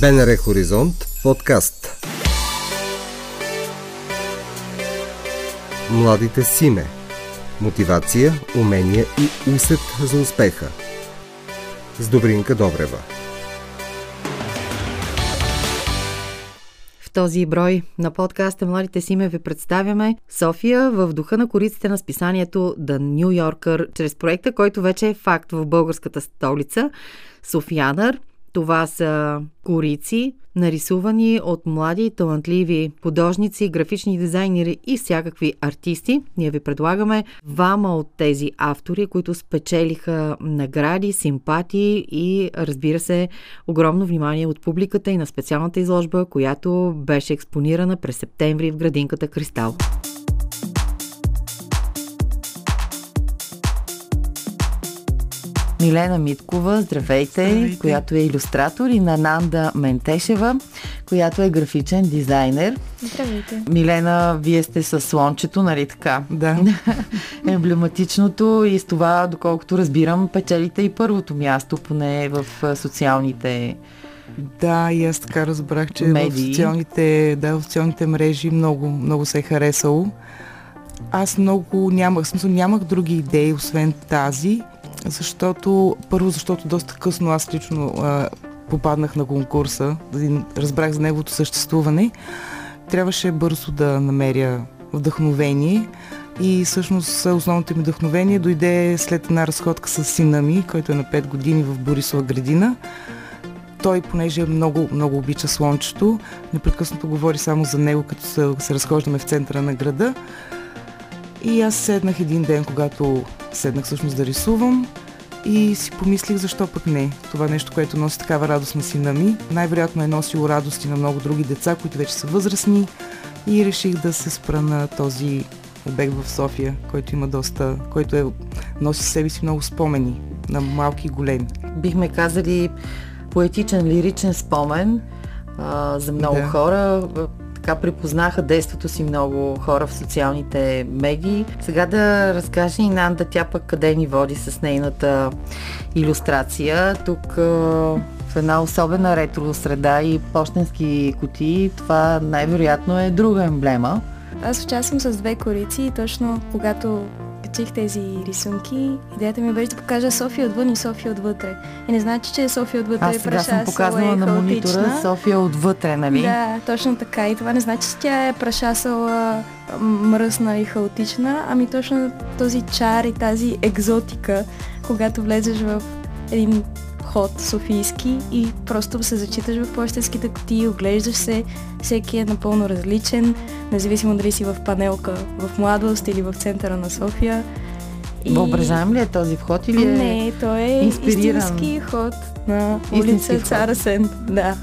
БНР Хоризонт подкаст. Младите Симе Мотивация, умения и усет за успеха. С Добринка Добрева. Този брой на подкаста Младите Симе ви представяме София в духа на кориците на списанието The New Yorker чрез проекта, който вече е факт в българската столица Софиянър – това са корици, нарисувани от млади и талантливи художници, графични дизайнери и всякакви артисти. Ние ви предлагаме двама от тези автори, които спечелиха награди, симпатии и разбира се огромно внимание от публиката и на специалната изложба, която беше експонирана през септември в градинката Кристал. Милена Миткова, здравейте, здравейте, която е иллюстратор и Нананда Ментешева, която е графичен дизайнер. Здравейте. Милена, вие сте с слончето, нали така? Да. Емблематичното и с това, доколкото разбирам, печелите и първото място, поне в социалните да, и аз така разбрах, че медии. в социалните, да, в социалните мрежи много, много се е харесало. Аз много нямах, смисъл, нямах други идеи, освен тази защото, първо, защото доста късно аз лично а, попаднах на конкурса, разбрах за неговото съществуване. Трябваше бързо да намеря вдъхновение и всъщност основното ми вдъхновение дойде след една разходка с сина ми, който е на 5 години в Борисова градина. Той, понеже много, много обича слончето, непрекъснато говори само за него, като се, се разхождаме в центъра на града. И аз седнах един ден, когато седнах всъщност да рисувам и си помислих защо пък не. Това нещо, което носи такава радост на сина ми, най-вероятно е носило радости на много други деца, които вече са възрастни и реших да се спра на този обект в София, който има доста, който е, носи себе си много спомени на малки и големи. Бихме казали поетичен, лиричен спомен а, за много да. хора така припознаха действото си много хора в социалните медии. Сега да разкаже и Нанда тя пък къде ни води с нейната иллюстрация. Тук в една особена ретро среда и почтенски кутии, това най-вероятно е друга емблема. Аз участвам с две корици и точно когато качих тези рисунки, идеята ми беше да покажа София отвън и София отвътре. И не значи, че София отвътре Аз е сега съм показвала е на монитора София отвътре, нали? Да, точно така. И това не значи, че тя е прашасала мръсна и хаотична, ами точно този чар и тази екзотика, когато влезеш в един ход софийски и просто се зачиташ в почтенските кутии, оглеждаш се, всеки е напълно различен, независимо дали си в панелка в младост или в центъра на София. И... Въображаем ли е този вход или е Не, той е инспириран? истински ход на улица Царасен. Да.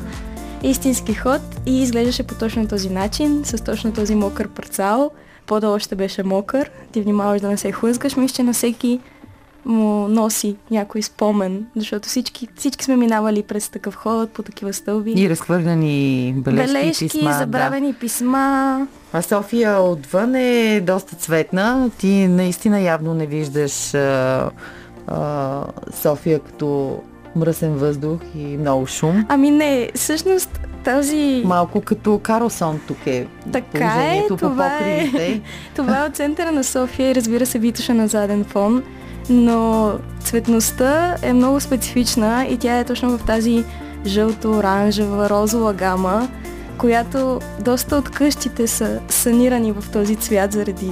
Истински ход и изглеждаше по точно този начин, с точно този мокър парцал. Подолу още беше мокър. Ти внимаваш да не се хлъзгаш. Мисля, че на всеки му носи някой спомен, защото всички, всички сме минавали през такъв ход, по такива стълби. И разхвърляни бележки, бележки писма. забравени да. писма. А София отвън е доста цветна. Ти наистина явно не виждаш а, а, София като мръсен въздух и много шум. Ами не, всъщност този... Малко като Карлсон тук е така е, това е, това е от центъра на София и разбира се Витоша на заден фон но цветността е много специфична и тя е точно в тази жълто-оранжева, розова гама, която доста от къщите са санирани в този цвят заради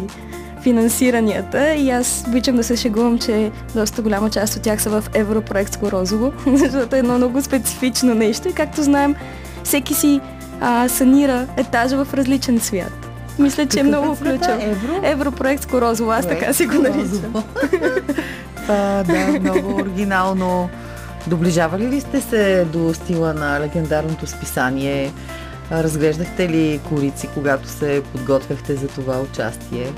финансиранията и аз обичам да се шегувам, че доста голяма част от тях са в Европроектско розово, защото е едно много специфично нещо и както знаем, всеки си а, санира етажа в различен цвят. Мисля, че е много ключов. Евро? Европроект с Корозово, аз така си го наричам. а, да, много оригинално. Доближавали ли сте се до стила на легендарното списание? Разглеждахте ли корици, когато се подготвяхте за това участие?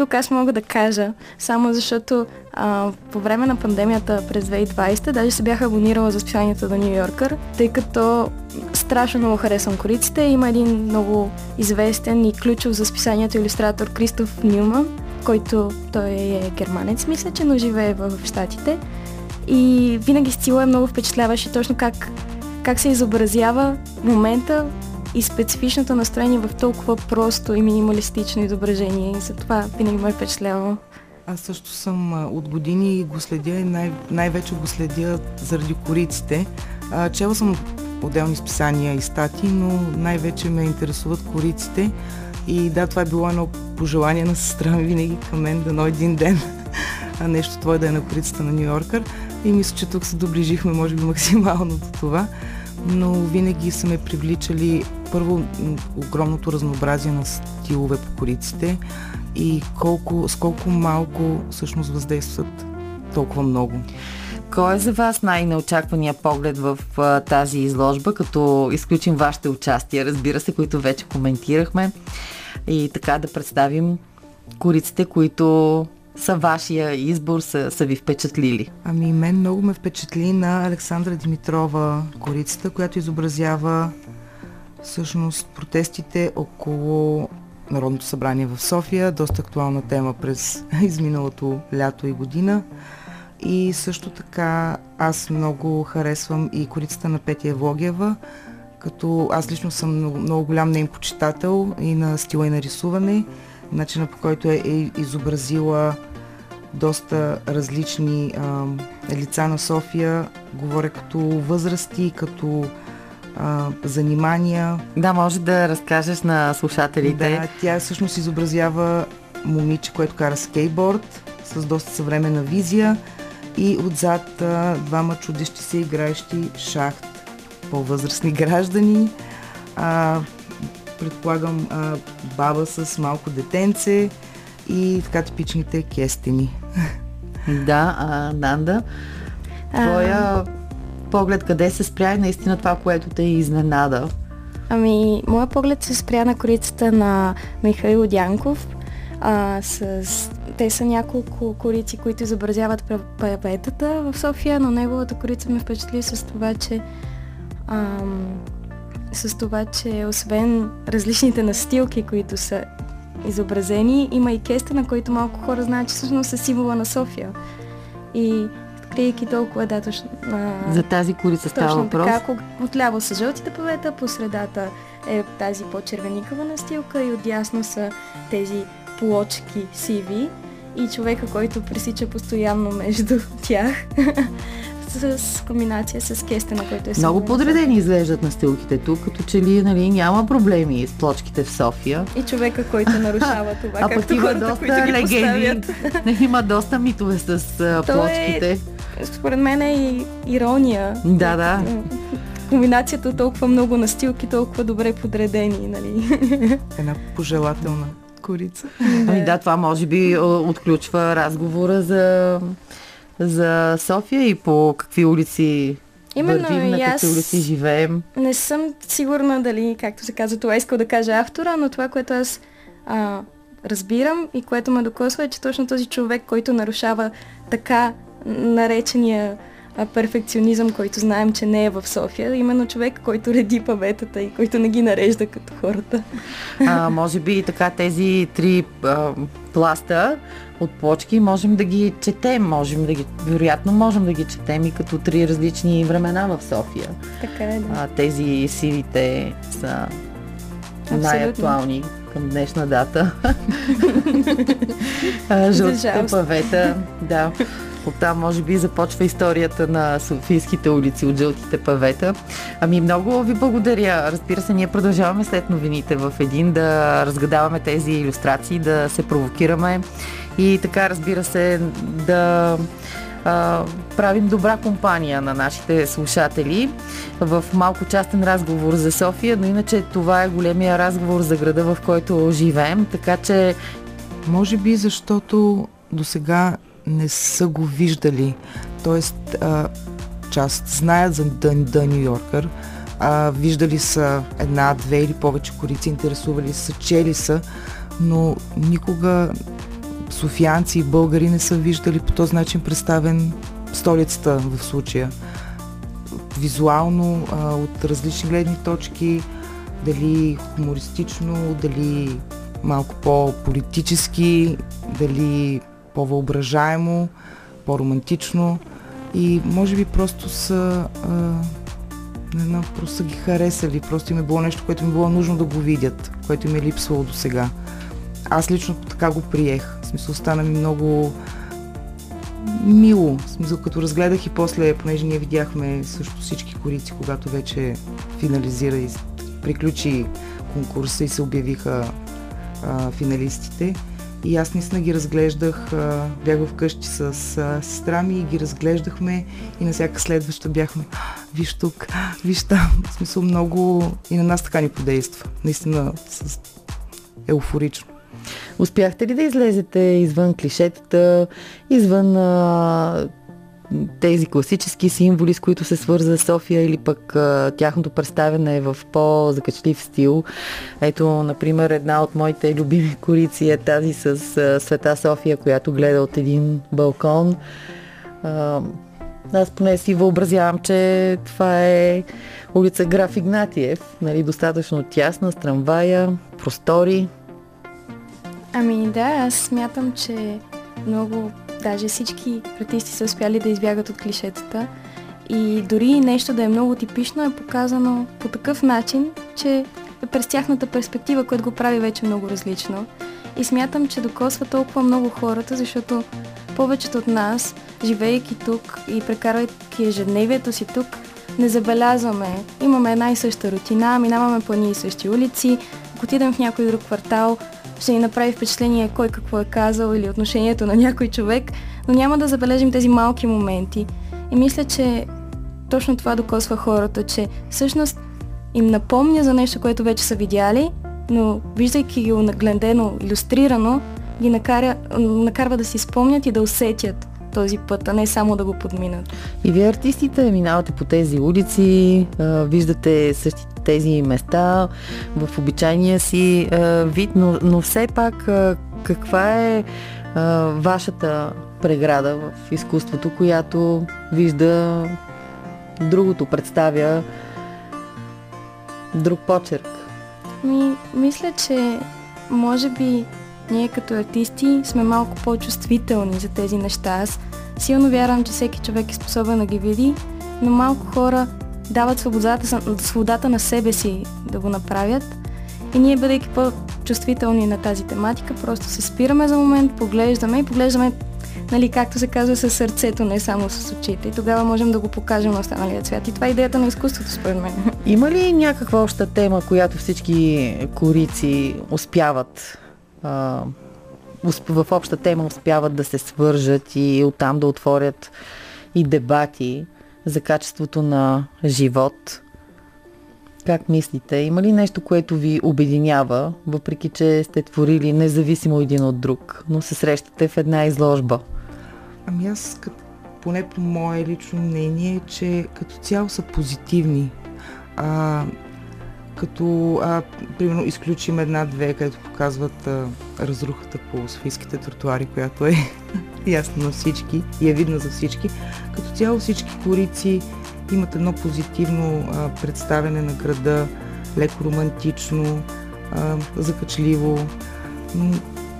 Тук аз мога да кажа, само защото а, по време на пандемията през 2020 даже се бях абонирала за списанието на Нью Йоркър, тъй като страшно много харесвам кориците. Има един много известен и ключов за списанието иллюстратор Кристоф Нюман, който той е германец, мисля, че, но живее в Штатите. И винаги стила е много впечатляваше точно как как се изобразява момента и специфичното настроение в толкова просто и минималистично изображение. И затова винаги ме е впечатлявало. Аз също съм от години го следя и най- най-вече го следя заради кориците. Чела съм отделни списания и стати, но най-вече ме интересуват кориците. И да, това е било едно пожелание на сестра ми винаги към мен, дано един ден нещо твое да е на корицата на Нью Йоркър. И мисля, че тук се доближихме, може би, максимално до това. Но винаги са ме привличали първо огромното разнообразие на стилове по кориците и колко, с колко малко всъщност въздействат толкова много. Кой е за вас най-неочаквания поглед в а, тази изложба, като изключим вашите участия, разбира се, които вече коментирахме и така да представим кориците, които са вашия избор, са, са ви впечатлили? Ами мен много ме впечатли на Александра Димитрова корицата, която изобразява всъщност протестите около Народното събрание в София, доста актуална тема през изминалото лято и година. И също така аз много харесвам и корицата на Петия Влогиева, като аз лично съм много, много голям нейн почитател и на стила и на рисуване, начина по който е, е изобразила доста различни а, лица на София, говоря като възрасти, като а, занимания. Да, може да разкажеш на слушателите. Да, тя всъщност изобразява момиче, което кара скейтборд с доста съвременна визия и отзад а, двама чудещи се играещи шахт по-възрастни граждани. А, предполагам а, баба с малко детенце и така типичните кестени. Да, а, Нанда, твоя поглед къде се спря и наистина това, което те изненада? Ами, моя поглед се спря на корицата на Михаил Дянков. А, с... Те са няколко корици, които изобразяват паветата в София, но неговата корица ме впечатли с това, че ам, с това, че освен различните настилки, които са изобразени, има и кеста, на който малко хора знаят, че всъщност е символа на София. И откривайки толкова да, точно... А, За тази корица става въпрос? Така, отляво са жълтите павета, по средата е тази по-червеникава настилка и отясно са тези плочки сиви и човека, който пресича постоянно между тях с комбинация с кестена, който е Много подредени изглеждат настилките тук, като че ли нали, няма проблеми с плочките в София. И човека, който нарушава това, а пък има хората, доста легенди. има доста митове с uh, плочките. Е, според мен е и ирония. Да, да. Комбинацията толкова много настилки, толкова добре подредени, нали? Една пожелателна корица. Ами да, това може би отключва разговора за за София и по какви улици Именно, вървим, на какви улици живеем. Не съм сигурна дали, както се казва, това искал да каже автора, но това, което аз а, разбирам и което ме докосва е, че точно този човек, който нарушава така наречения перфекционизъм, който знаем, че не е в София. Именно човек, който реди паветата и който не ги нарежда като хората. А, може би така тези три а, пласта от плочки можем да ги четем, можем да ги, вероятно можем да ги четем и като три различни времена в София. Така е, да. А, тези сивите са Абсолютно. най-актуални към днешна дата. Жълтите павета, да. Оттам може би започва историята на Софийските улици от жълтите павета. Ами много ви благодаря. Разбира се, ние продължаваме след новините в един да разгадаваме тези иллюстрации, да се провокираме и така, разбира се, да а, правим добра компания на нашите слушатели в малко частен разговор за София, но иначе това е големия разговор за града, в който живеем, така че... Може би защото до сега не са го виждали. Тоест, а, част знаят за The, Нью Йоркър, виждали са една, две или повече корици, интересували са, чели са, но никога софианци и българи не са виждали по този начин представен столицата в случая. Визуално, а, от различни гледни точки, дали хумористично, дали малко по-политически, дали по-въображаемо, по-романтично и може би просто са а, Не, не, просто са ги харесали. Просто им е било нещо, което ми е било нужно да го видят, което им е липсвало до сега. Аз лично така го приех. В смисъл, стана ми много мило. В смисъл, като разгледах и после, понеже ние видяхме също всички корици, когато вече финализира и приключи конкурса и се обявиха а, финалистите. И аз наистина ги разглеждах, бях вкъщи с сестра ми и ги разглеждахме и на всяка следваща бяхме виж тук, виж там. В смисъл много и на нас така ни подейства. Наистина с еуфорично. Успяхте ли да излезете извън клишетата, извън тези класически символи, с които се свърза София или пък а, тяхното представяне е в по-закачлив стил. Ето, например, една от моите любими корици е тази с а, Света София, която гледа от един балкон. А, аз поне си въобразявам, че това е улица Граф Игнатиев, нали, достатъчно тясна, с трамвая, простори. Ами да, аз смятам, че много Даже всички артисти са успяли да избягат от клишетата. И дори нещо да е много типично е показано по такъв начин, че е през тяхната перспектива, което го прави вече много различно. И смятам, че докосва толкова много хората, защото повечето от нас, живеейки тук и прекарвайки ежедневието си тук, не забелязваме. Имаме една и съща рутина, минаваме по едни и същи улици, ако отидем в някой друг квартал, ще ни направи впечатление кой какво е казал или отношението на някой човек, но няма да забележим тези малки моменти. И мисля, че точно това докосва хората, че всъщност им напомня за нещо, което вече са видяли, но виждайки го нагледено, иллюстрирано, ги накаря, накарва да си спомнят и да усетят този път, а не само да го подминат. И вие артистите минавате по тези улици, виждате същите тези места в обичайния си вид, но, но все пак каква е вашата преграда в изкуството, която вижда другото, представя друг почерк? Ми, мисля, че може би ние като артисти сме малко по-чувствителни за тези неща. Аз силно вярвам, че всеки човек е способен да ги види, но малко хора дават свободата, свободата на себе си да го направят. И ние, бъдейки по-чувствителни на тази тематика, просто се спираме за момент, поглеждаме и поглеждаме, нали, както се казва, с сърцето, не само с очите. И тогава можем да го покажем на останалия свят. И това е идеята на изкуството, според мен. Има ли някаква обща тема, която всички корици успяват а, в обща тема успяват да се свържат и оттам да отворят и дебати за качеството на живот. Как мислите? Има ли нещо, което ви обединява, въпреки че сте творили независимо един от друг, но се срещате в една изложба? Ами аз, поне по мое лично мнение, че като цяло са позитивни. А, като, а, примерно, изключим една-две, където показват а, разрухата по софийските тротуари, която е ясно на всички и е видна за всички. Като цяло всички корици имат едно позитивно а, представяне на града, леко романтично, а, закачливо.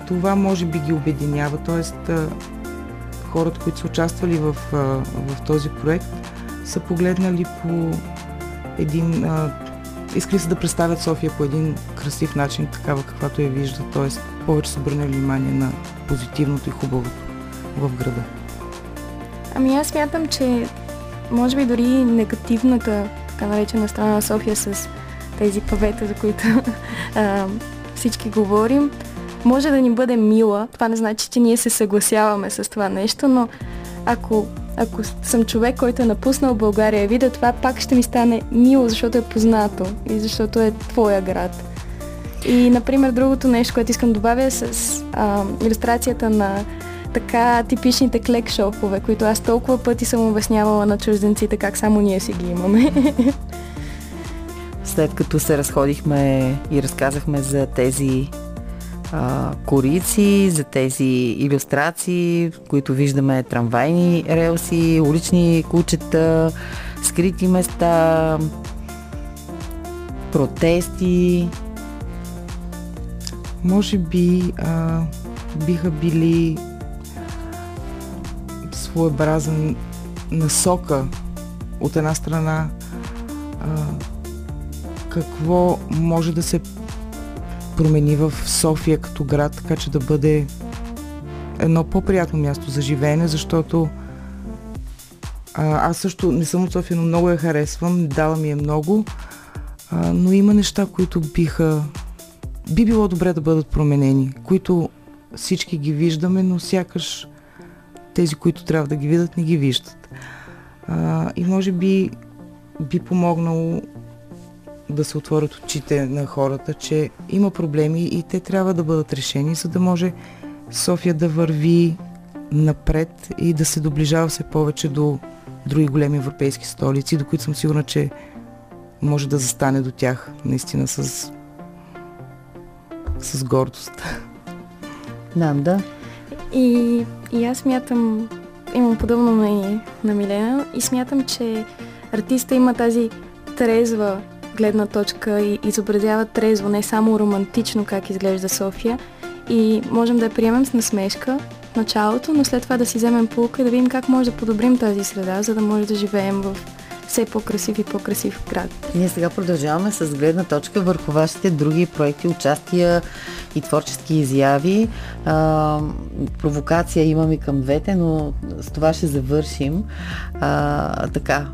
Това може би ги обединява, т.е. хората, които са участвали в, а, в този проект, са погледнали по един а, искали се да представят София по един красив начин, такава каквато я вижда. т.е. повече са обърнали внимание на позитивното и хубавото в града. Ами аз смятам, че може би дори негативната, така наречена страна на София с тези павета, за които а, всички говорим, може да ни бъде мила. Това не значи, че ние се съгласяваме с това нещо, но ако ако съм човек, който е напуснал България и видя това, пак ще ми стане мило, защото е познато и защото е твоя град. И, например, другото нещо, което искам да добавя е с а, иллюстрацията на така типичните клек шопове, които аз толкова пъти съм обяснявала на чужденците как само ние си ги имаме. След като се разходихме и разказахме за тези корици, за тези иллюстрации, които виждаме трамвайни релси, улични кучета, скрити места, протести. Може би а, биха били своеобразен насока от една страна а, какво може да се промени в София като град, така че да бъде едно по-приятно място за живеене, защото а, аз също не съм от София, но много я харесвам, дала ми е много, а, но има неща, които биха би било добре да бъдат променени, които всички ги виждаме, но сякаш тези, които трябва да ги видят, не ги виждат. А, и може би би помогнало да се отворят очите на хората, че има проблеми и те трябва да бъдат решени, за да може София да върви напред и да се доближава все повече до други големи европейски столици, до които съм сигурна, че може да застане до тях наистина с, с гордост. Нанда? И, и аз смятам, имам подобно мнение на Милена и смятам, че артиста има тази трезва гледна точка и изобразява трезво, не само романтично как изглежда София. И можем да я приемем с насмешка в началото, но след това да си вземем полука и да видим как може да подобрим тази среда, за да може да живеем в все по-красив и по-красив град. Ние сега продължаваме с гледна точка върху вашите други проекти, участия и творчески изяви. А, провокация имам и към двете, но с това ще завършим. А, така,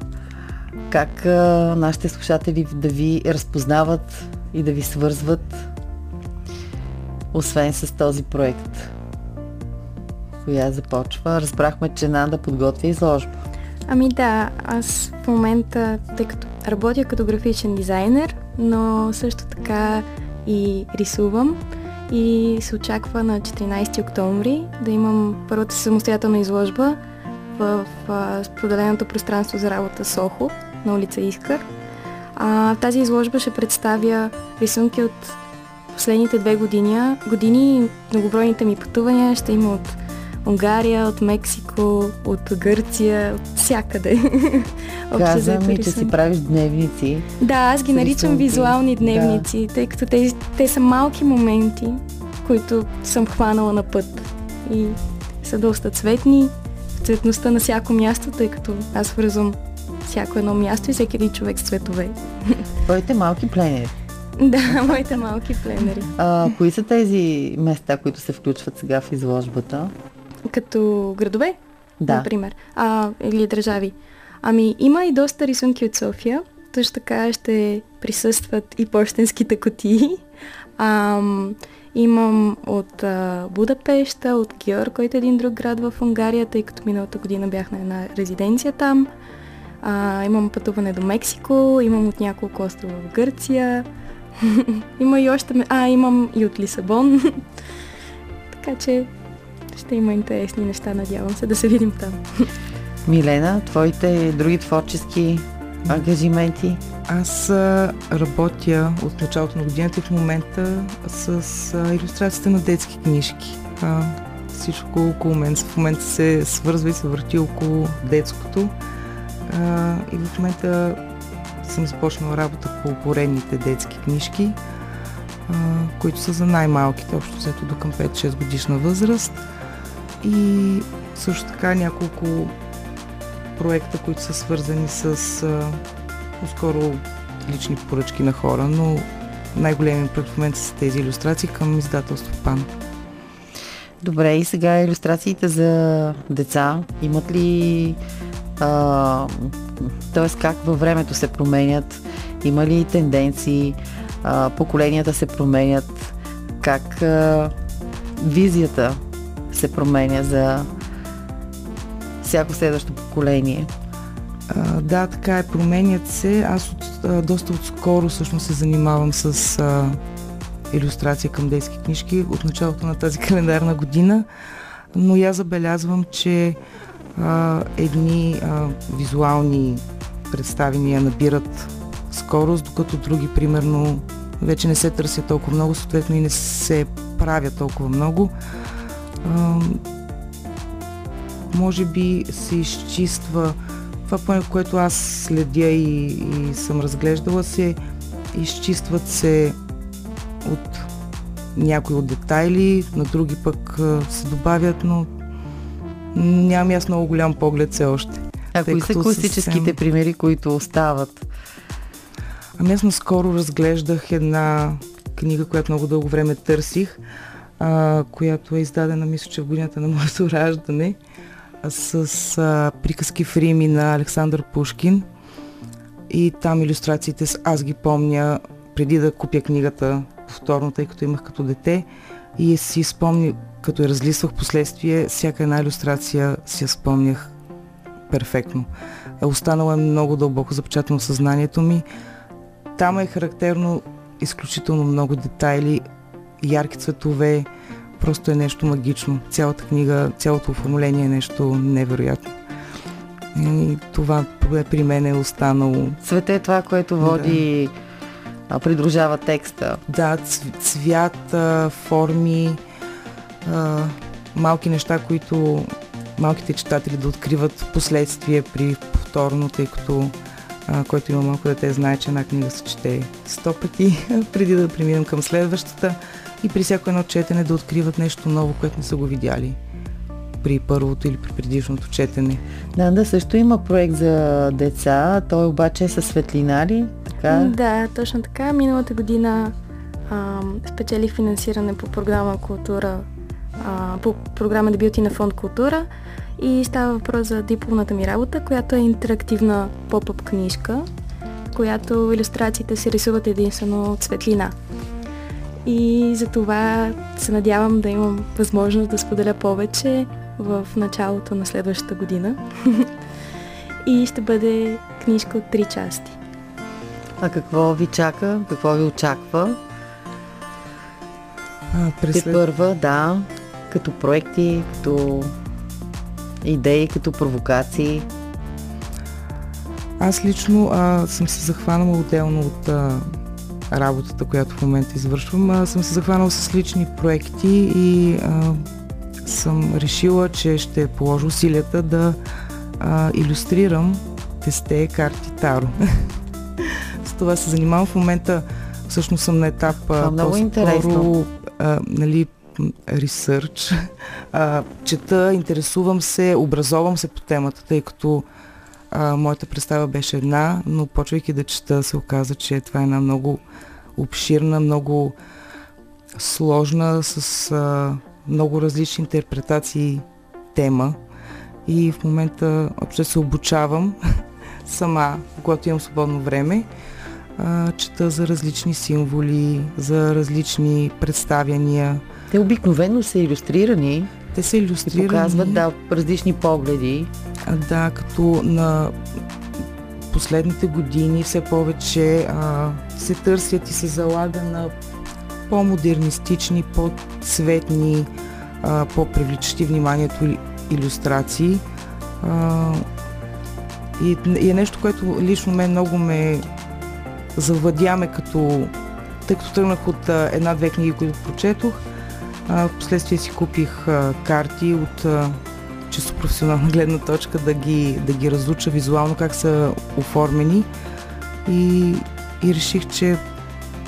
как а, нашите слушатели да ви разпознават и да ви свързват, освен с този проект? Коя започва? Разбрахме, че Нанда подготвя изложба. Ами да, аз в момента, тъй като работя като графичен дизайнер, но също така и рисувам и се очаква на 14 октомври да имам първата самостоятелна изложба в, споделеното пространство за работа Сохо на улица Искър. А, тази изложба ще представя рисунки от последните две години, години многобройните ми пътувания ще има от Унгария, от Мексико, от Гърция, от всякъде. Каза ми, че си правиш дневници. Да, аз ги наричам визуални дневници, да. тъй като те, те са малки моменти, които съм хванала на път. И са доста цветни, в цветността на всяко място, тъй като аз връзвам всяко едно място и всеки един човек с цветове. Твоите малки пленери. Да, моите малки пленери. А, кои са тези места, които се включват сега в изложбата? Като градове, да. например, а, или държави. Ами, има и доста рисунки от София. Също така ще присъстват и почтенските котии. А, имам от а, Будапешта, от Геор, който е един друг град в Унгария, тъй като миналата година бях на една резиденция там. А, имам пътуване до Мексико, имам от няколко острова в Гърция. има и още... А, имам и от Лисабон. така че ще има интересни неща, надявам се да се видим там. Милена, твоите други творчески ангажименти? Аз работя от началото на годината и в момента с иллюстрацията на детски книжки. А, всичко около мен в момента се свързва и се върти около детското. А, и в момента съм започнала работа по поредните детски книжки, а, които са за най-малките, общо взето до към 5-6 годишна възраст и също така няколко проекта, които са свързани с а, по-скоро лични поръчки на хора, но най-големият проект в момента са тези иллюстрации към издателство ПАН. Добре, и сега иллюстрациите за деца имат ли т.е. как във времето се променят, има ли тенденции, а, поколенията се променят, как а, визията се променя за всяко следващо поколение. А, да, така е, променят се. Аз от, а, доста отскоро всъщност се занимавам с а, иллюстрация към детски книжки от началото на тази календарна година, но я забелязвам, че а, едни а, визуални представения набират скорост, докато други, примерно, вече не се търсят толкова много, съответно и не се правят толкова много. Може би се изчиства. Това, което аз следя и, и съм разглеждала, се изчистват се от някои от детайли, на други пък се добавят, но нямам аз много голям поглед все още. А кои са класическите съвсем... примери, които остават? Ами аз наскоро разглеждах една книга, която много дълго време търсих, а, която е издадена, мисля, че в годината на моето раждане, с а, приказки в Рими на Александър Пушкин. И там иллюстрациите аз ги помня преди да купя книгата повторно, тъй като имах като дете. И си спомня, като я разлисвах последствие, всяка една иллюстрация си я спомнях перфектно. Останало е много дълбоко запечатано в съзнанието ми. Там е характерно изключително много детайли, ярки цветове, просто е нещо магично. Цялата книга, цялото оформление е нещо невероятно. И това при мен е останало. Цвете е това, което води, да. придружава текста. Да, цвят, форми, малки неща, които малките читатели да откриват в последствие при повторно, тъй като а, който има малко дете знае, че една книга се чете сто пъти преди да преминем към следващата и при всяко едно четене да откриват нещо ново, което не са го видяли при първото или при предишното четене. Да, да, също има проект за деца, той обаче е със светлинари, така? Да, точно така. Миналата година а, спечелих финансиране по програма Култура, а, по програма Дебюти на фонд Култура и става въпрос за дипломната ми работа, която е интерактивна поп-ъп книжка, която иллюстрациите се рисуват единствено от светлина. И за това се надявам да имам възможност да споделя повече в началото на следващата година. и ще бъде книжка от три части. А какво ви чака? Какво ви очаква? А, през... първа, да, като проекти, като идеи, като провокации? Аз лично а, съм се захванала отделно от а, работата, която в момента извършвам. А, съм се захванала с лични проекти и а, съм решила, че ще положа усилията да а, иллюстрирам тесте карти Таро. с това се занимавам в момента. Всъщност съм на етап а, много интересно. А, нали, ресърч. Чета, интересувам се, образовам се по темата, тъй като а, моята представа беше една, но почвайки да чета се оказа, че това е една много обширна, много сложна, с а, много различни интерпретации тема. И в момента общо се обучавам сама, когато имам свободно време. Чета за различни символи, за различни представяния, те обикновено са иллюстрирани. Те са иллюстрирани. Показват, да, различни погледи. А, да, като на последните години все повече а, се търсят и се залага на по-модернистични, по-цветни, а, по-привличащи вниманието иллюстрации. А, и, и е нещо, което лично мен много ме завладяме като тъй като тръгнах от една-две книги, които прочетох, впоследствие си купих карти от чисто професионална гледна точка да ги, да ги разуча визуално как са оформени и, и реших, че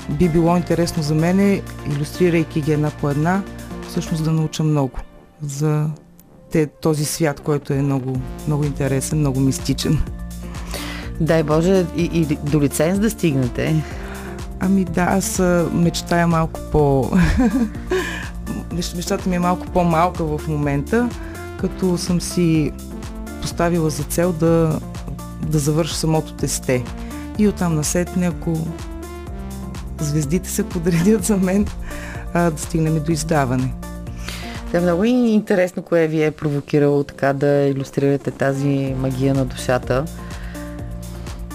би било интересно за мене, иллюстрирайки ги една по една, всъщност да науча много за те, този свят, който е много, много интересен, много мистичен. Дай Боже, и, и до лиценз да стигнете. Ами да, аз мечтая малко по нещата ми е малко по-малка в момента, като съм си поставила за цел да, да завърша самото тесте. И оттам насетне, ако звездите се подредят за мен, а, да стигнем до издаване. Да, много и интересно кое ви е провокирало така да иллюстрирате тази магия на душата.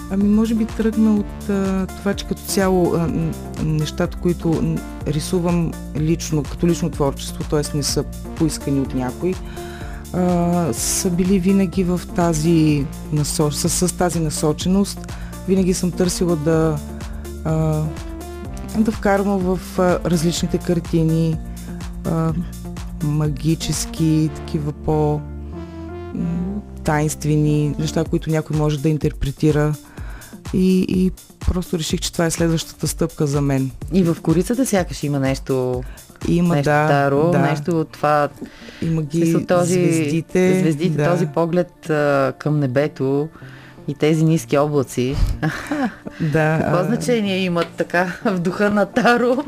Ами може би тръгна от а, това, че като цяло а, нещата, които рисувам лично, като лично творчество, т.е. не са поискани от някой, а, са били винаги в тази насоч... с, с тази насоченост. Винаги съм търсила да, а, да вкарвам в а, различните картини а, магически, такива по тайнствени неща, които някой може да интерпретира и, и просто реших, че това е следващата стъпка за мен. И в корицата сякаш има нещо има, нещо да, старо, да. нещо от това. Има ги този, звездите. Звездите, да. този поглед а, към небето, и тези ниски облаци. Да. Какво а... значение имат така в духа на Таро?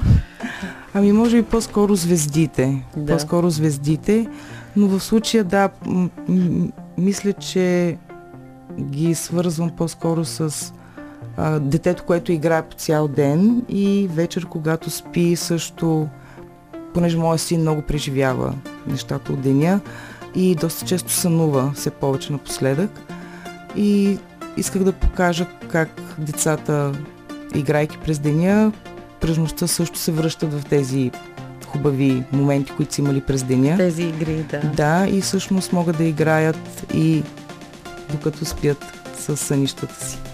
Ами може би по-скоро звездите. Да. По-скоро звездите. Но в случая да, м- м- мисля, че ги свързвам по-скоро с а, детето, което играе по цял ден и вечер, когато спи също, понеже моят син много преживява нещата от деня и доста често сънува все повече напоследък. И исках да покажа как децата, играйки през деня, през нощта също се връщат в тези хубави моменти, които са имали през деня. Тези игри, да. Да, и всъщност могат да играят и докато спят с сънищата си.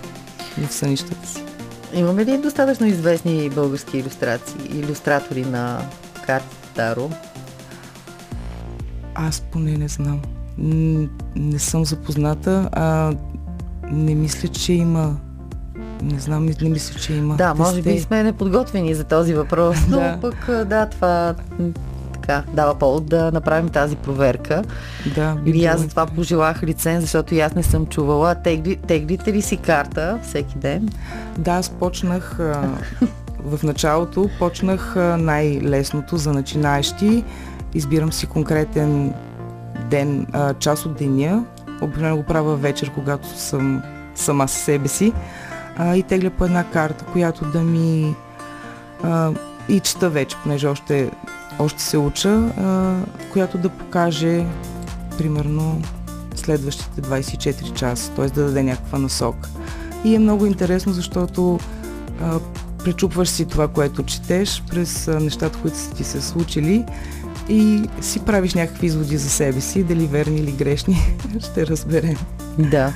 В сънищата си. Имаме ли достатъчно известни български иллюстрации, иллюстратори на карти Таро? Аз поне не знам. Не съм запозната, а не мисля, че има не знам, не мисля, че има. Да, може би сме неподготвени за този въпрос, но да. пък да, това така, дава повод да направим тази проверка. Да, Или аз за това пожелах лиценз, защото и аз не съм чувала. Тегли, теглите ли си карта всеки ден? Да, аз почнах в началото, почнах най-лесното за начинаещи. Избирам си конкретен ден, а, част от деня. Обикновено го правя вечер, когато съм сама с себе си и тегля по една карта, която да ми и чета вече, понеже още, още се уча, а, която да покаже примерно следващите 24 часа, т.е. да даде някаква насока. И е много интересно, защото а, пречупваш си това, което четеш през а, нещата, които са ти се случили и си правиш някакви изводи за себе си, дали верни или грешни, ще разберем. Да.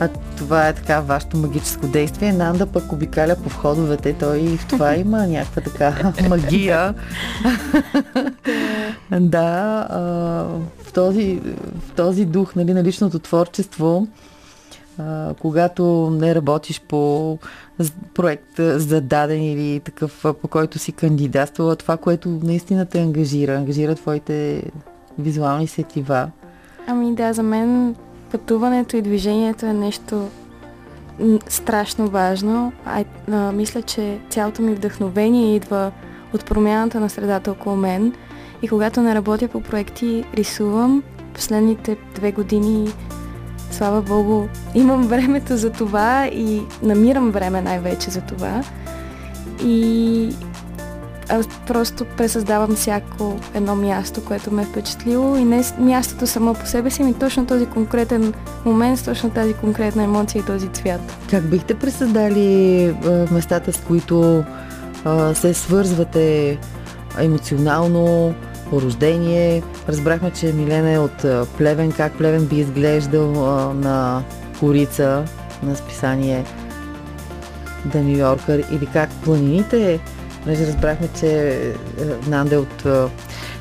А това е така вашето магическо действие. Нанда пък обикаля по входовете. Той и в това има някаква така магия. да, а, в, този, в този дух нали, на личното творчество, когато не работиш по проект зададен или такъв, по който си кандидатствала, това, което наистина те ангажира, ангажира твоите визуални сетива. Ами да, за мен пътуването и движението е нещо страшно важно. А, а, мисля, че цялото ми вдъхновение идва от промяната на средата около мен. И когато не работя по проекти, рисувам. Последните две години, слава Богу, имам времето за това и намирам време най-вече за това. И аз просто пресъздавам всяко едно място, което ме е впечатлило и не мястото само по себе си, ми точно този конкретен момент, точно тази конкретна емоция и този цвят. Как бихте пресъздали местата, с които а, се свързвате емоционално, по рождение? Разбрахме, че Милена е от Плевен. Как Плевен би изглеждал на корица на списание The New Yorker или как планините Понеже разбрахме, че Нанде от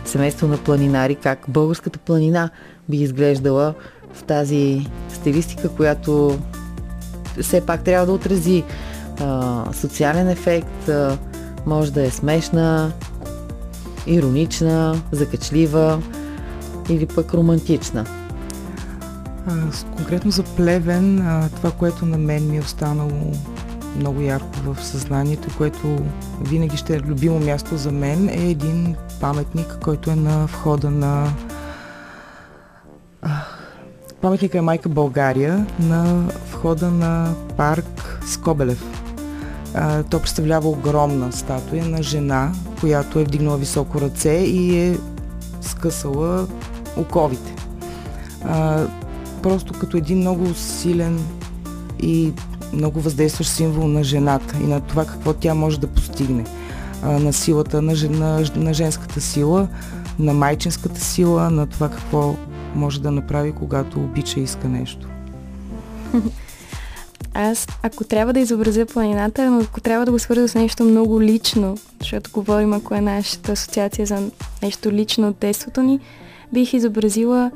семейство на планинари, как българската планина би изглеждала в тази стилистика, която все пак трябва да отрази а, социален ефект, а, може да е смешна, иронична, закачлива или пък романтична. Конкретно за Плевен, това, което на мен ми е останало много ярко в съзнанието, което винаги ще е любимо място за мен, е един паметник, който е на входа на Паметника е Майка България на входа на парк Скобелев. То представлява огромна статуя на жена, която е вдигнала високо ръце и е скъсала оковите. А, просто като един много силен и много въздействащ символ на жената и на това какво тя може да постигне. А, на силата, на, на, на женската сила, на майчинската сила, на това какво може да направи, когато обича и иска нещо. Аз, ако трябва да изобразя планината, но ако трябва да го свърза с нещо много лично, защото говорим, ако е нашата асоциация за нещо лично от детството ни, бих изобразила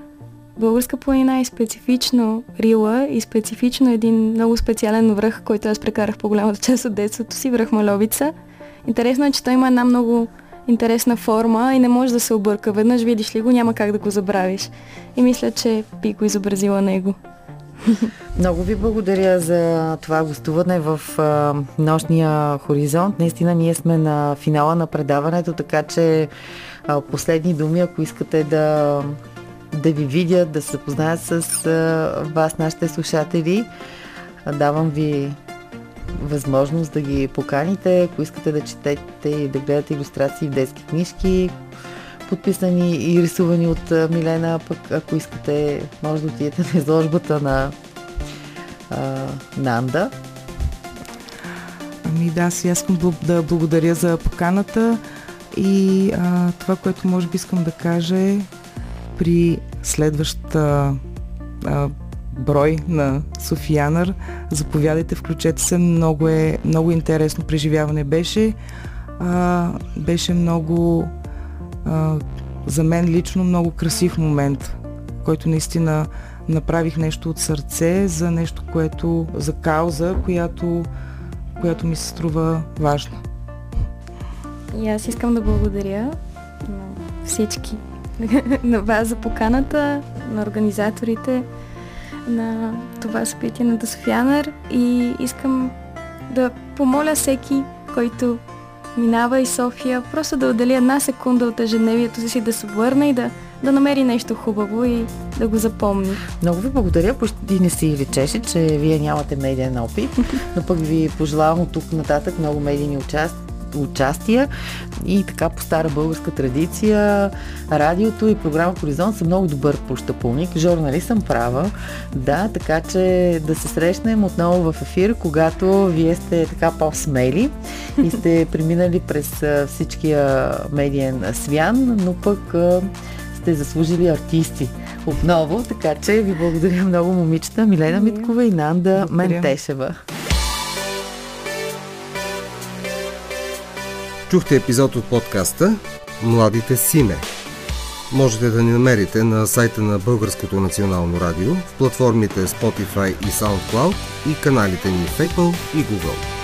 Българска планина е специфично Рила и специфично един много специален връх, който аз прекарах по голямата част от детството си, връх Маловица. Интересно е, че той има една много интересна форма и не може да се обърка. Веднъж видиш ли го, няма как да го забравиш. И мисля, че би го изобразила него. Много ви благодаря за това гостуване в а, нощния хоризонт. Наистина ние сме на финала на предаването, така че а, последни думи, ако искате да, да ви видят, да се запознаят с а, вас, нашите слушатели, а, давам ви възможност да ги поканите, ако искате да четете и да гледате иллюстрации в детски книжки, подписани и рисувани от Милена, пък ако искате, може да отидете на изложбата на а, Нанда. Ами да, аз искам да благодаря за поканата и а, това, което може би искам да кажа е при следващата а, брой на Софиянър. Заповядайте, включете се. Много е, много интересно преживяване беше. А, беше много за мен лично много красив момент, който наистина направих нещо от сърце за нещо, което, за кауза, която, която ми се струва важна. И аз искам да благодаря на всички, на вас за поканата, на организаторите на това събитие на Дософянър и искам да помоля всеки, който минава и София, просто да отдели една секунда от ежедневието си, да се върне и да, да намери нещо хубаво и да го запомни. Много ви благодаря. Почти не си личеше, че вие нямате медиен опит, но пък ви пожелавам от тук нататък много медийни участия участия. И така по стара българска традиция радиото и програма Хоризонт са много добър пощапулник. Журналист съм права, да, така че да се срещнем отново в ефир, когато вие сте така по-смели и сте преминали през всичкия медиен свян, но пък сте заслужили артисти отново, така че ви благодаря много момичета. Милена Миткова и Нанда Ментешева. Чухте епизод от подкаста Младите Симе. Можете да ни намерите на сайта на Българското национално радио, в платформите Spotify и SoundCloud и каналите ни в Apple и Google.